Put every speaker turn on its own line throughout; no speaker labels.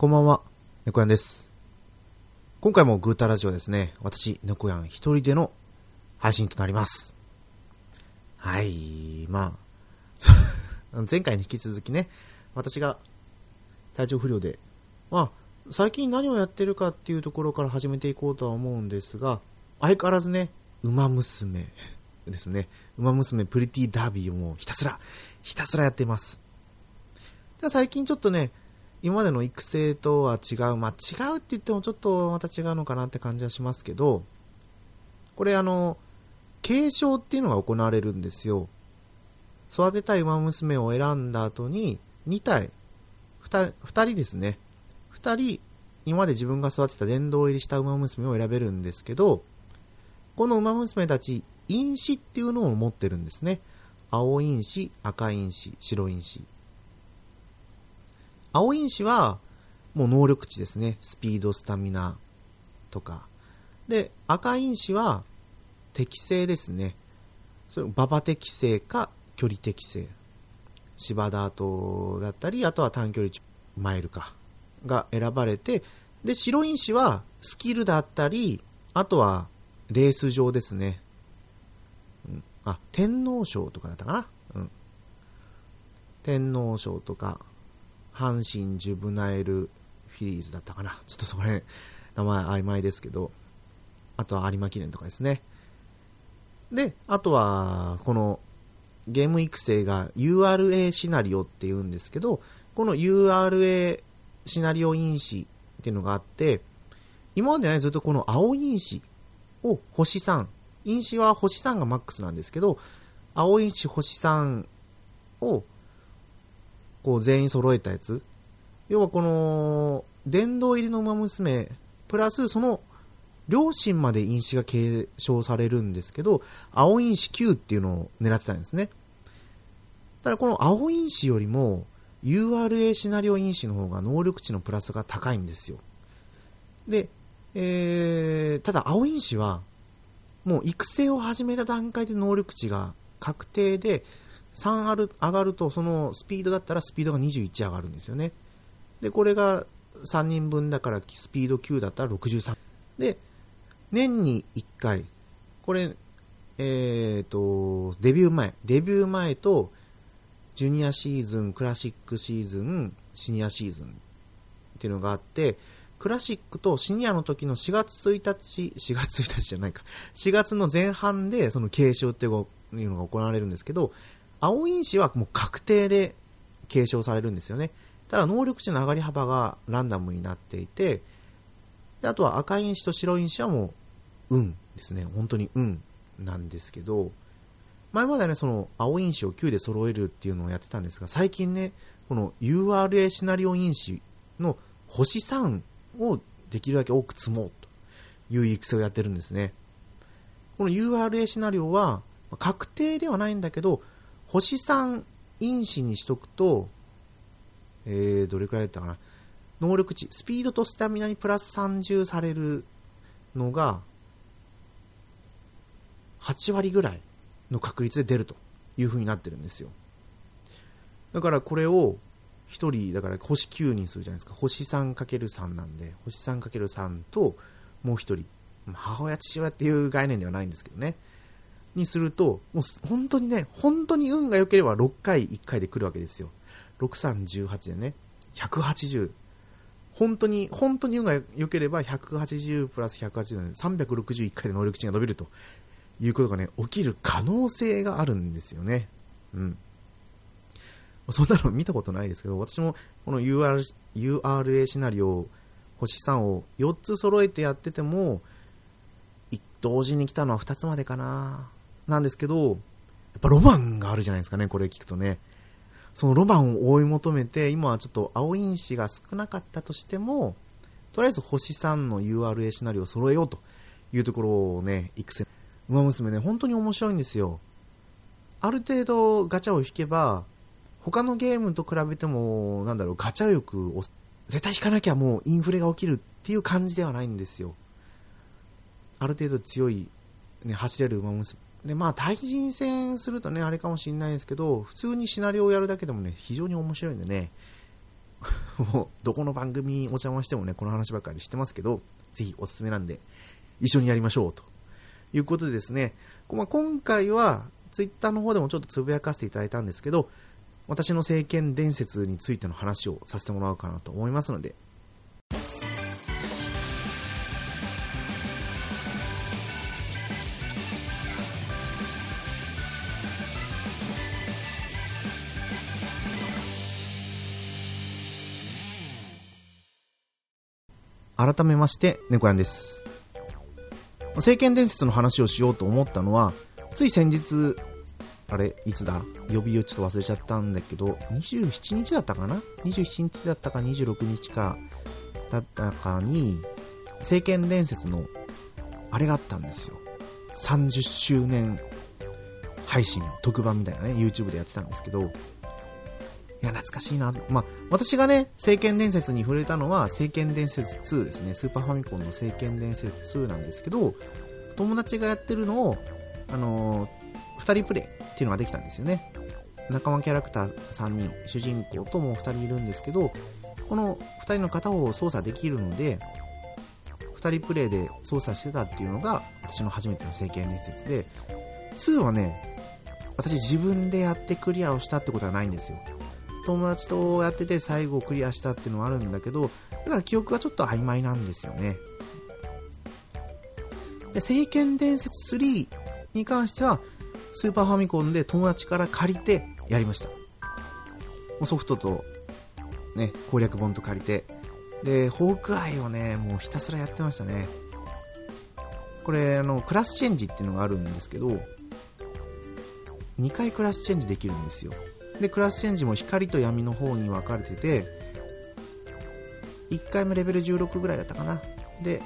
こんばんは、猫やんです。今回もグータラジオですね、私、猫やん一人での配信となります。はい、まあ、前回に引き続きね、私が体調不良で、まあ、最近何をやってるかっていうところから始めていこうとは思うんですが、相変わらずね、馬娘ですね、馬娘プリティダービーをもうひたすら、ひたすらやっています。最近ちょっとね、今までの育成とは違う、まあ、違うって言ってもちょっとまた違うのかなって感じはしますけど、これあの、継承っていうのが行われるんですよ。育てたい馬娘を選んだ後に、2体、2, 2人ですね。2人、今まで自分が育てた殿堂入りした馬娘を選べるんですけど、この馬娘たち、因子っていうのを持ってるんですね。青因子、赤因子、白因子。青因子は、もう能力値ですね。スピード、スタミナとか。で、赤因子は、適性ですね。それ馬場適性か距離適性。芝ダートだったり、あとは短距離マイルか。が選ばれて、で、白因子はスキルだったり、あとはレース上ですね。うん、あ、天皇賞とかだったかな。うん。天皇賞とか、阪神ジュブナイルフィリーズだったかな。ちょっとそこら辺、名前曖昧ですけど、あとは有馬記念とかですね。で、あとは、このゲーム育成が URA シナリオって言うんですけど、この URA シナリオ因子っていうのがあって、今までね、ずっとこの青因子を星3、因子は星3がマックスなんですけど、青因子星3をこう全員揃えたやつ。要はこの、殿堂入りの馬娘、プラスその両親まで因子が継承されるんですけど、青因子9っていうのを狙ってたんですね。ただこの青因子よりも URA シナリオ因子の方が能力値のプラスが高いんですよ。で、えー、ただ青因子はもう育成を始めた段階で能力値が確定で3ある上がるとそのスピードだったらスピードが21上がるんですよね。で、これが3人分だからスピード9だったら63。で、年に1回、これ、えっ、と、デビュー前、デビュー前と、ジュニアシーズン、クラシックシーズン、シニアシーズンっていうのがあって、クラシックとシニアの時の4月1日、4月1日じゃないか、4月の前半でその継承っていうのが行われるんですけど、青因子はもう確定で継承されるんですよね。ただ能力値の上がり幅がランダムになっていて、であとは赤因子と白因子はもう運ですね。本当に運なんですけど、前まではね、その青因子を9で揃えるっていうのをやってたんですが、最近ね、この URA シナリオ因子の星3をできるだけ多く積もうという育成をやってるんですね。この URA シナリオは確定ではないんだけど、星3因子にしとくと、えー、どれくらいだったかな。能力値、スピードとスタミナにプラス30されるのが、8割ぐらいの確率で出るという風になってるんですよ。だからこれを1人、だから星9にするじゃないですか。星 3×3 なんで、星 3×3 ともう1人、母親、父親っていう概念ではないんですけどね。にすると、もう本当にね、本当に運が良ければ6回1回で来るわけですよ。6318でね、180。本当に、本当に運が良ければ180プラス180で361回で能力値が伸びるということがね、起きる可能性があるんですよね。うん。そんなの見たことないですけど、私もこの UR URA シナリオ星3を4つ揃えてやってても、同時に来たのは2つまでかな。なんですけど、やっぱロマンがあるじゃないですかね、これ聞くとね。そのロマンを追い求めて、今はちょっと青因子が少なかったとしても、とりあえず星3の URA シナリオを揃えようというところをね、育成。馬娘ね、本当に面白いんですよ。ある程度ガチャを引けば、他のゲームと比べても、なんだろう、ガチャ欲を、絶対引かなきゃもうインフレが起きるっていう感じではないんですよ。ある程度強い、ね、走れる馬娘。で、まあ、対人戦するとね、あれかもしれないですけど、普通にシナリオをやるだけでもね、非常に面白いんでね、もうどこの番組にお邪魔してもね、この話ばっかりしてますけど、ぜひおすすめなんで、一緒にやりましょうと。いうことでですね、まあ、今回はツイッターの方でもちょっとつぶやかせていただいたんですけど、私の政権伝説についての話をさせてもらおうかなと思いますので、改めまして、猫やんです。政権伝説の話をしようと思ったのは、つい先日、あれ、いつだ？予備をちょっと忘れちゃったんだけど、27日だったかな ?27 日だったか26日か、だったかに、政権伝説の、あれがあったんですよ。30周年配信、特番みたいなね、YouTube でやってたんですけど、いや、懐かしいな。まあ、私がね、聖剣伝説に触れたのは、聖剣伝説2ですね。スーパーファミコンの聖剣伝説2なんですけど、友達がやってるのを、あのー、2人プレイっていうのができたんですよね。仲間キャラクター3人、主人公とも2人いるんですけど、この2人の片方を操作できるので、2人プレイで操作してたっていうのが、私の初めての聖剣伝説で、2はね、私自分でやってクリアをしたってことはないんですよ。友達とやってて最後クリアしたっていうのはあるんだけど、だから記憶がちょっと曖昧なんですよね。で、聖剣伝説3に関しては、スーパーファミコンで友達から借りてやりましたもう。ソフトと、ね、攻略本と借りて、で、ホークアイをね、もうひたすらやってましたね。これ、あの、クラスチェンジっていうのがあるんですけど、2回クラスチェンジできるんですよ。でクラスチェンジも光と闇の方に分かれてて1回目レベル16ぐらいだったかな。で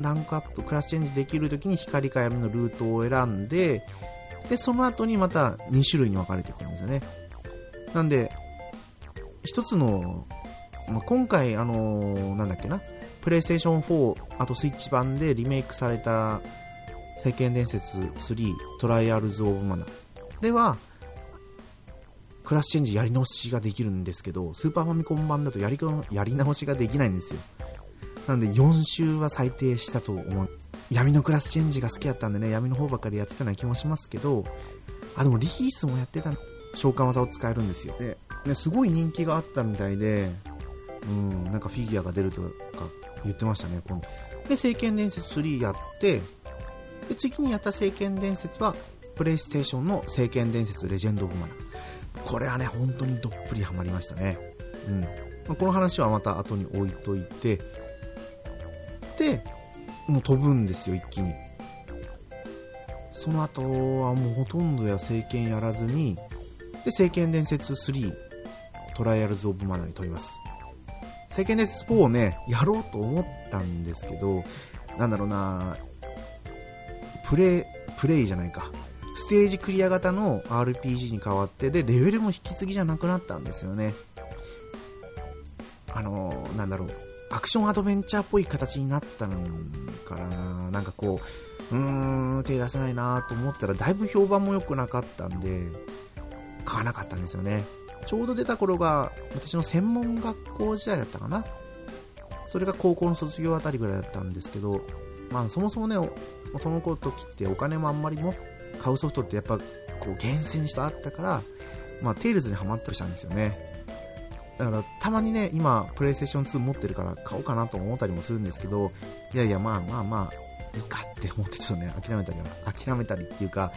ランクアップクラスチェンジできる時に光か闇のルートを選んででその後にまた2種類に分かれてくるんですよね。なんで1つの、まあ、今回あのー、なんだっけな。プレイステーション4あとスイッチ版でリメイクされた「聖剣伝説3 Trials of Mana」ではクラスチェンジやり直しができるんですけど、スーパーファミコン版だとやりやり直しができないんですよ。なんで4周は最低したと思う。闇のクラスチェンジが好きだったんでね、闇の方ばっかりやってたような気もしますけど、あ、でもリースもやってた、召喚技を使えるんですよ。で、ね、すごい人気があったみたいで、うん、なんかフィギュアが出るとか言ってましたね、今度。で、聖剣伝説3やって、で、次にやった聖剣伝説は、プレイステーションの聖剣伝説レジェンド・オブ・マナー。これはね、本当にどっぷりハマりましたね。うん。まあ、この話はまた後に置いといて、で、もう飛ぶんですよ、一気に。その後はもうほとんどや聖剣やらずに、で、聖剣伝説3、トライアルズ・オブ・マナーに飛びます。聖剣伝説4をね、やろうと思ったんですけど、なんだろうな、プレイ、プレイじゃないか。ステージクリア型の RPG に変わってでレベルも引き継ぎじゃなくなったんですよね。あのー、なんだろう。アクションアドベンチャーっぽい形になったのからな。なんかこううーん手出せないなと思ってたらだいぶ評判も良くなかったんで買わなかったんですよね。ちょうど出た頃が私の専門学校時代だったかな。それが高校の卒業あたりぐらいだったんですけどまあそもそもねその時ってお金もあんまり持っ買うソフトってやっぱこう厳選してあったから、まあ、テイルズにはまったりしたんですよね。だからたまにね今プレイステーション2持ってるから買おうかなと思ったりもするんですけどいやいやまあまあまあいいかって思ってちょっとね諦めたり諦めたりっていうか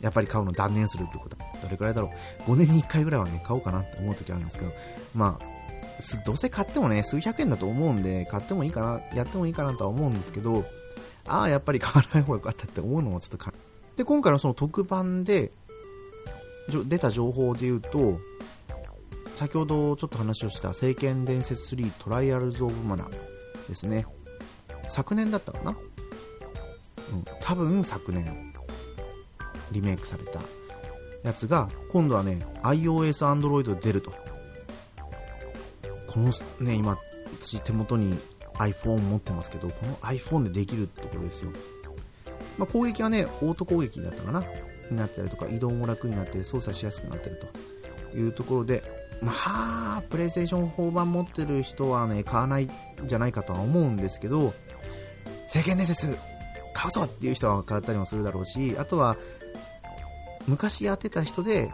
やっぱり買うの断念するってこと。はどれくらいだろう。5年に1回ぐらいはね買おうかなって思う時あるんですけどまあどうせ買ってもね数百円だと思うんで買ってもいいかなやってもいいかなとは思うんですけどああやっぱり買わない方が良かったって思うのもちょっとで、今回のその特番で、出た情報で言うと、先ほどちょっと話をした聖剣伝説3トライアルズ・オブ・マナーですね。昨年だったかな？うん、多分昨年、リメイクされたやつが、今度はね、iOS、Android で出ると。このね、今、私手元に iPhone 持ってますけど、この iPhone でできるってことですよ。まあ、攻撃はね、オート攻撃だったかなになったりとか、移動も楽になって操作しやすくなってるというところで、まあ、プレイステーション4版持ってる人はね、買わないんじゃないかとは思うんですけど、聖剣伝説、買うぞっていう人は買ったりもするだろうし、あとは、昔やってた人で、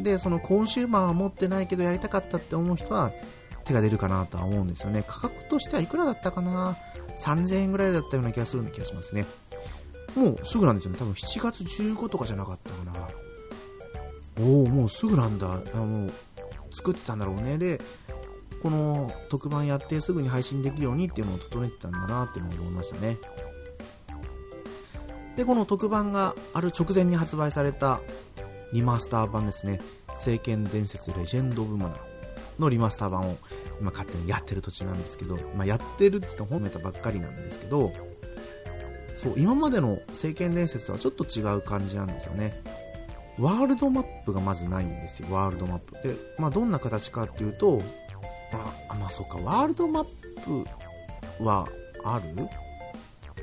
で、そのコンシューマーは持ってないけどやりたかったって思う人は手が出るかなとは思うんですよね。価格としてはいくらだったかな ?3000 円ぐらいだったような気がする気がしますね。もうすぐなんですよね。多分7月15とかじゃなかったかな。おお、もうすぐなんだ。あもう作ってたんだろうね。で、この特番やってすぐに配信できるようにっていうのを整えてたんだなっていうのを思いましたね。で、この特番がある直前に発売されたリマスター版ですね。聖剣伝説レジェンド・オブ・マナーのリマスター版を今勝手にやってる途中なんですけど、まあ、やってるって言って褒めたばっかりなんですけど、そう、今までの聖剣伝説とはちょっと違う感じなんですよね。ワールドマップがまずないんですよ、ワールドマップ。で、まあ、どんな形かっていうと、まあ、まあ、そうか、ワールドマップはある？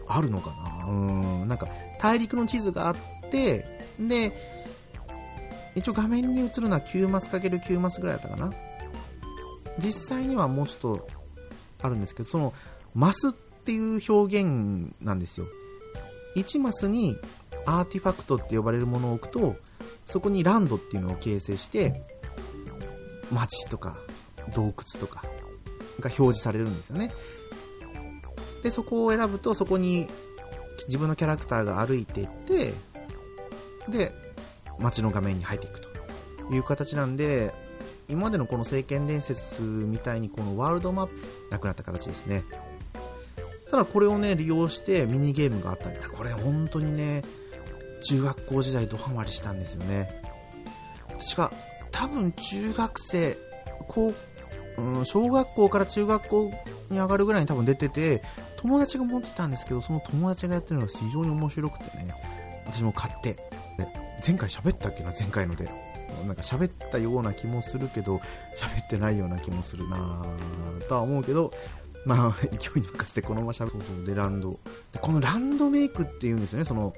あるのかな？うん、なんか、大陸の地図があって、で、一応画面に映るのは9マス ×9 マスぐらいだったかな実際にはもうちょっとあるんですけど、その、マスっていう表現なんですよ。1マスにアーティファクトって呼ばれるものを置くと、そこにランドっていうのを形成して、街とか洞窟とかが表示されるんですよね。で、そこを選ぶと、そこに自分のキャラクターが歩いていって、で、街の画面に入っていくという形なんで、今までのこの聖剣伝説みたいにこのワールドマップなくなった形ですね。ただこれをね、利用してミニゲームがあったり、これ本当にね、中学校時代ドハマりしたんですよね。私が多分中学生、高うん、小学校から中学校に上がるぐらいに多分出てて、友達が持ってたんですけど、その友達がやってるのが非常に面白くてね、私も買って、前回喋ったっけな、前回ので。なんか喋ったような気もするけど、喋ってないような気もするなとは思うけど、まあ、勢いに任せてこのまま喋る。そうそう、で、ランド。で、このランドメイクっていうんですよね、その、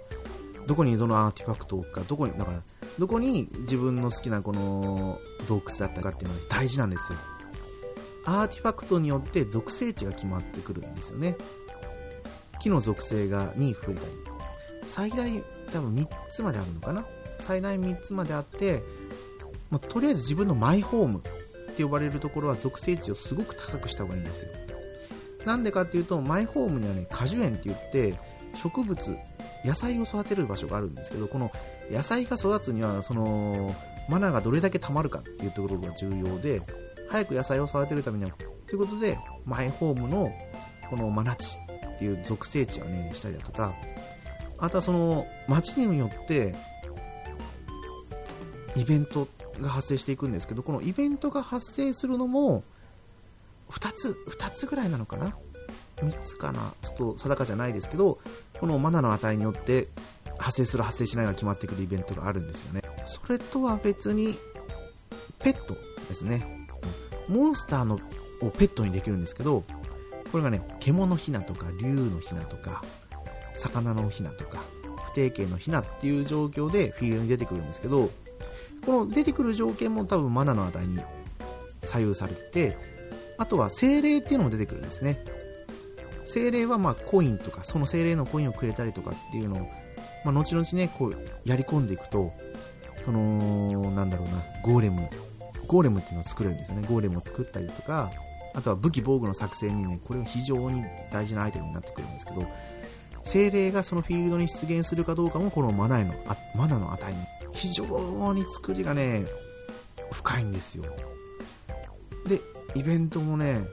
どこにどのアーティファクトか、どこに、だから、どこに自分の好きなこの洞窟だったかっていうのは大事なんですよ。アーティファクトによって属性値が決まってくるんですよね。木の属性が2増えたり。最大多分3つまであるのかな最大3つまであって、まあ、とりあえず自分のマイホームって呼ばれるところは属性値をすごく高くした方がいいんですよ。なんでかっていうと、マイホームにはね、果樹園って言って、植物、野菜を育てる場所があるんですけど、この野菜が育つには、その、マナーがどれだけ溜まるかっていうところが重要で、早く野菜を育てるためには、ということで、マイホームのこのマナチっていう属性値をね、したりだとか、あとはその、街によって、イベントが発生していくんですけど、このイベントが発生するのも、2つ、2つぐらいなのかな ?3 つかな？ちょっと定かじゃないですけど、このマナの値によって発生する発生しないが決まってくるイベントがあるんですよね。それとは別に、ペットですね。モンスターのをペットにできるんですけど、これがね、獣ひなとか竜のひなとか、魚のひなとか、不定形のひなっていう状況でフィールドに出てくるんですけど、この出てくる条件も多分マナの値に左右されてて、あとは精霊っていうのも出てくるんですね。精霊はまあコインとか、その精霊のコインをくれたりとかっていうのを、まあ、後々ね、こうやり込んでいくと、その、なんだろうな、ゴーレムゴーレムっていうのを作れるんですよね。ゴーレムを作ったりとか、あとは武器防具の作成にね、これは非常に大事なアイテムになってくるんですけど、精霊がそのフィールドに出現するかどうかもこのマナのあマナの値に非常に作りがね深いんですよでイベントもね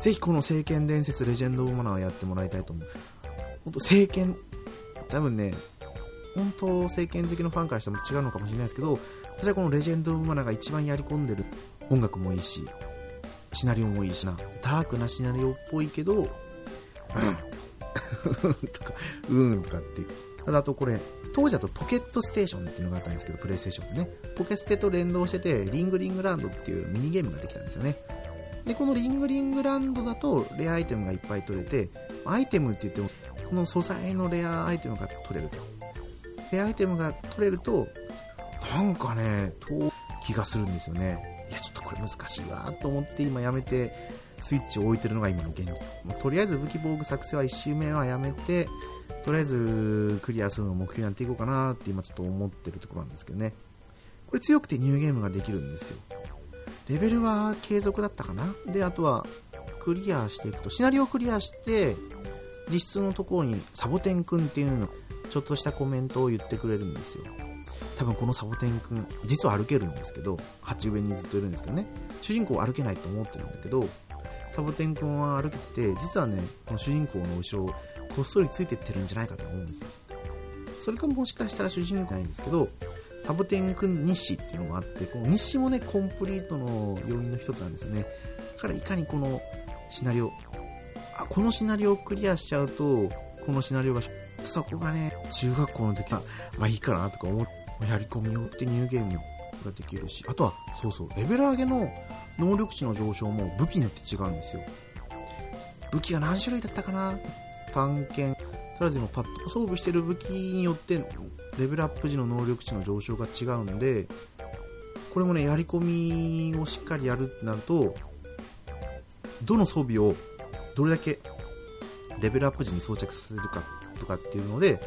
ぜひこの聖剣伝説レジェンド・オブ・マナーやってもらいたいと思う。本当聖剣多分ね本当聖剣好きのファンからしても違うのかもしれないですけど私はこのレジェンド・オブ・マナーが一番やり込んでる音楽もいいしシナリオもいいしなダークなシナリオっぽいけど、うん、とかうんとかって。ただあとこれ当時だとポケットステーションっていうのがあったんですけどプレイステーションでね。ポケステと連動しててリングリングランドっていうミニゲームができたんですよね。でこのリングリングランドだとレアアイテムがいっぱい取れてアイテムって言ってもこの素材のレアアイテムが取れると。レアアイテムが取れるとなんかね、遠い気がするんですよね。いや、ちょっとこれ難しいわと思って今やめてスイッチを置いてるのが今の現状。とりあえず武器防具作成は1周目はやめてとりあえずクリアするのを目標にやっていこうかなって今ちょっと思ってるところなんですけどね。これ強くてニューゲームができるんですよ。レベルは継続だったかな。であとはクリアしていくとシナリオをクリアして実質のところにサボテンくんっていうのちょっとしたコメントを言ってくれるんですよ。多分このサボテンくん実は歩けるんですけど鉢植えにずっといるんですけどね。主人公は歩けないと思ってるんだけどサボテンくんは歩けてて実はねこの主人公の後ろをこっそりついてってるんじゃないかと思うんですよ。それかもしかしたら主人公ないんですけどサボテンくん日誌っていうのがあってこの日誌もねコンプリートの要因の一つなんですよね。だからいかにこのシナリオあこのシナリオをクリアしちゃうとこのシナリオがそこがね中学校の時はまあいいかなとか思ってやり込みをってニューゲームができるしあとはそうそうレベル上げの能力値の上昇も武器によって違うんですよ。武器が何種類だったかな？探検。とりあえず今パッと装備してる武器によってレベルアップ時の能力値の上昇が違うんでこれもねやり込みをしっかりやるってなるとどの装備をどれだけレベルアップ時に装着させるかとかっていうので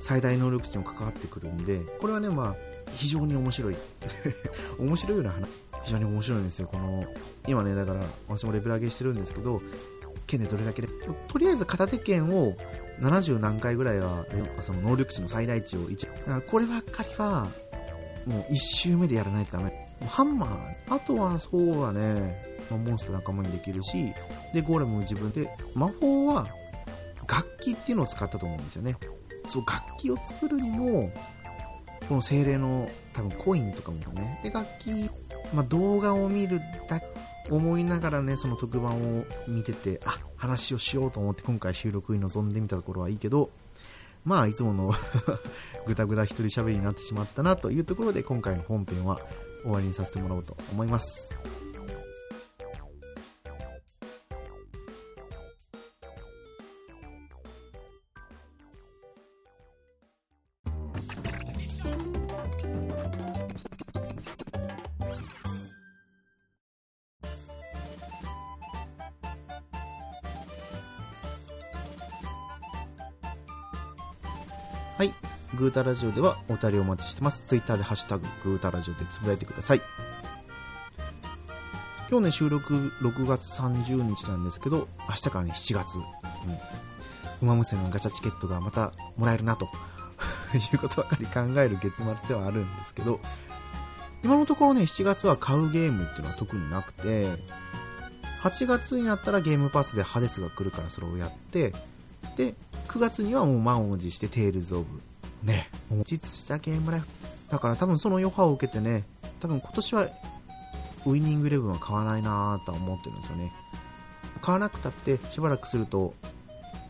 最大能力値も関わってくるんでこれはねまあ非常に面白い。面白いような話。非常に面白いんですよ。この今ねだから私もレベル上げしてるんですけど剣でどれだけでとりあえず片手剣を70何回ぐらいはその能力値の最大値を1だからこればっかりはもう1周目でやらないとダメ。ハンマーあとはそうだね、ま、モンスター仲間にできるしでゴーレムも自分で魔法は楽器っていうのを使ったと思うんですよね。そう楽器を作るにもこの精霊の多分コインとかもね。で楽器、まあ、動画を見るだけ思いながらねその特番を見ててあ話をしようと思って今回収録に臨んでみたところはいいけどまあいつもの ぐだぐだ一人喋りになってしまったなというところで今回の本編は終わりにさせてもらおうと思います。グータラジオではお便りお待ちしてます。ツイッターでハッシュタグ、グータラジオでつぶやいてください。今日ね、収録6月30日なんですけど、明日からね、7月。うん。馬娘のガチャチケットがまたもらえるな、と いうことばかり考える月末ではあるんですけど、今のところね、7月は買うゲームっていうのは特になくて、8月になったらゲームパスでハデスが来るからそれをやって、で、9月にはもう満を持してテイルズ・オブ。ね、もう実したゲームライフ。だから多分その余波を受けてね、多分今年はウイニングイレブンは買わないなとは思ってるんですよね。買わなくたってしばらくすると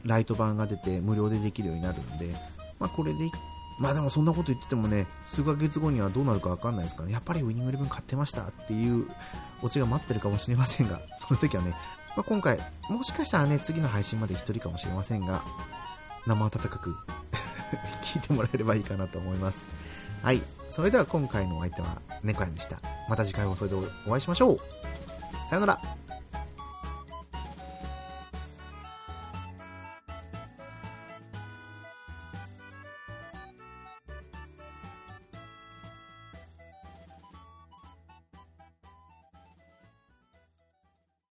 ライト版が出て無料でできるようになるんで、まあこれでまあでもそんなこと言っててもね、数ヶ月後にはどうなるかわかんないですから、ね、やっぱりウイニングイレブン買ってましたっていうオチが待ってるかもしれませんが、その時はね、まあ、今回、もしかしたらね、次の配信まで1人かもしれませんが、生温かく 聞いてもらえればいいかなと思います。はい。それでは今回のお相手は猫やんでした。また次回放送でお会いしましょう。さよなら。